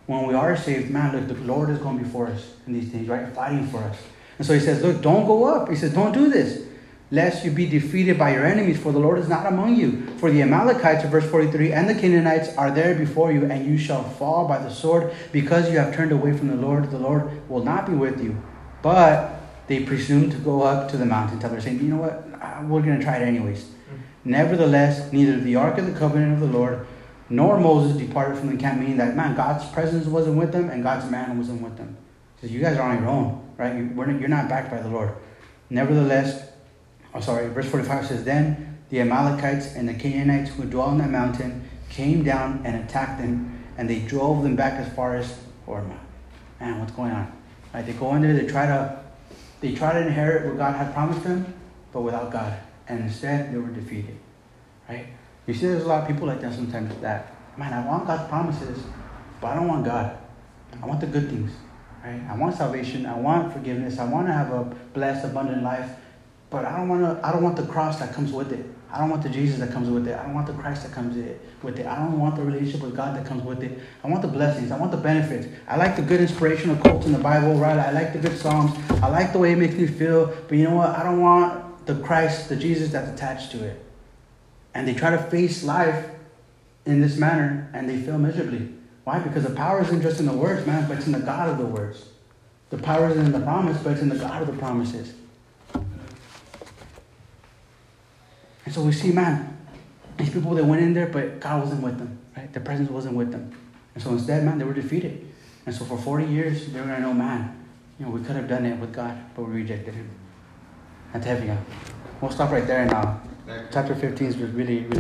When we are saved, man, look, the Lord is going before us in these things, right? Fighting for us. And so he says, Look, don't go up. He says, Don't do this, lest you be defeated by your enemies, for the Lord is not among you. For the Amalekites, verse 43, and the Canaanites are there before you, and you shall fall by the sword, because you have turned away from the Lord. The Lord will not be with you. But they presume to go up to the mountaintop. They're saying, You know what? Uh, we're going to try it anyways. Nevertheless, neither the ark of the covenant of the Lord nor Moses departed from the camp, meaning that, man, God's presence wasn't with them and God's man wasn't with them. He says, You guys are on your own, right? You're not backed by the Lord. Nevertheless, oh, sorry, verse 45 says, Then the Amalekites and the Canaanites who dwell on that mountain came down and attacked them, and they drove them back as far as Hormah. Man, what's going on? Right? They go in there, they try to they try to inherit what God had promised them, but without God. And instead they were defeated. Right? You see there's a lot of people like that sometimes that, man, I want God's promises, but I don't want God. I want the good things. Right? I want salvation, I want forgiveness, I want to have a blessed, abundant life, but I don't want to I don't want the cross that comes with it. I don't want the Jesus that comes with it. I don't want the Christ that comes with it. I don't want the relationship with God that comes with it. I want the blessings. I want the benefits. I like the good inspirational quotes in the Bible, right? I like the good Psalms. I like the way it makes me feel. But you know what? I don't want the Christ, the Jesus that's attached to it. And they try to face life in this manner and they fail miserably. Why? Because the power isn't just in the words, man, but it's in the God of the words. The power isn't in the promise, but it's in the God of the promises. And so we see, man, these people that went in there, but God wasn't with them, right? The presence wasn't with them. And so instead, man, they were defeated. And so for 40 years, they were going to know, man, you know, we could have done it with God, but we rejected him. That's heavy, huh? We'll stop right there now. Uh, chapter 15 is really, really